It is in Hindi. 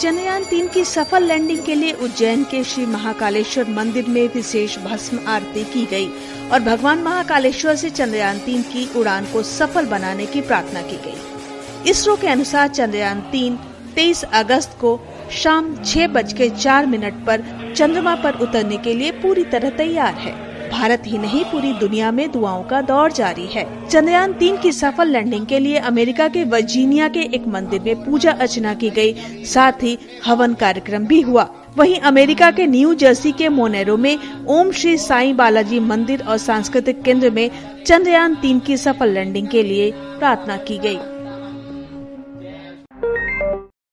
चंद्रयान तीन की सफल लैंडिंग के लिए उज्जैन के श्री महाकालेश्वर मंदिर में विशेष भस्म आरती की गई और भगवान महाकालेश्वर से चंद्रयान तीन की उड़ान को सफल बनाने की प्रार्थना की गई। इसरो के अनुसार चंद्रयान तीन 23 अगस्त को शाम छह बज के चार मिनट पर चंद्रमा पर उतरने के लिए पूरी तरह तैयार है भारत ही नहीं, पूरी दुनिया में दुआओं का दौर जारी है। चंद्रयान तीन की सफल लैंडिंग के लिए अमेरिका के वर्जीनिया के एक मंदिर में पूजा अर्चना की गई। साथ ही हवन कार्यक्रम भी हुआ। वहीं अमेरिका के न्यू जर्सी के मोनेरो में ओम श्री साईं बालाजी मंदिर और सांस्कृतिक केंद्र में चंद्रयान तीन की सफल लैंडिंग के लिए प्रार्थना की गई।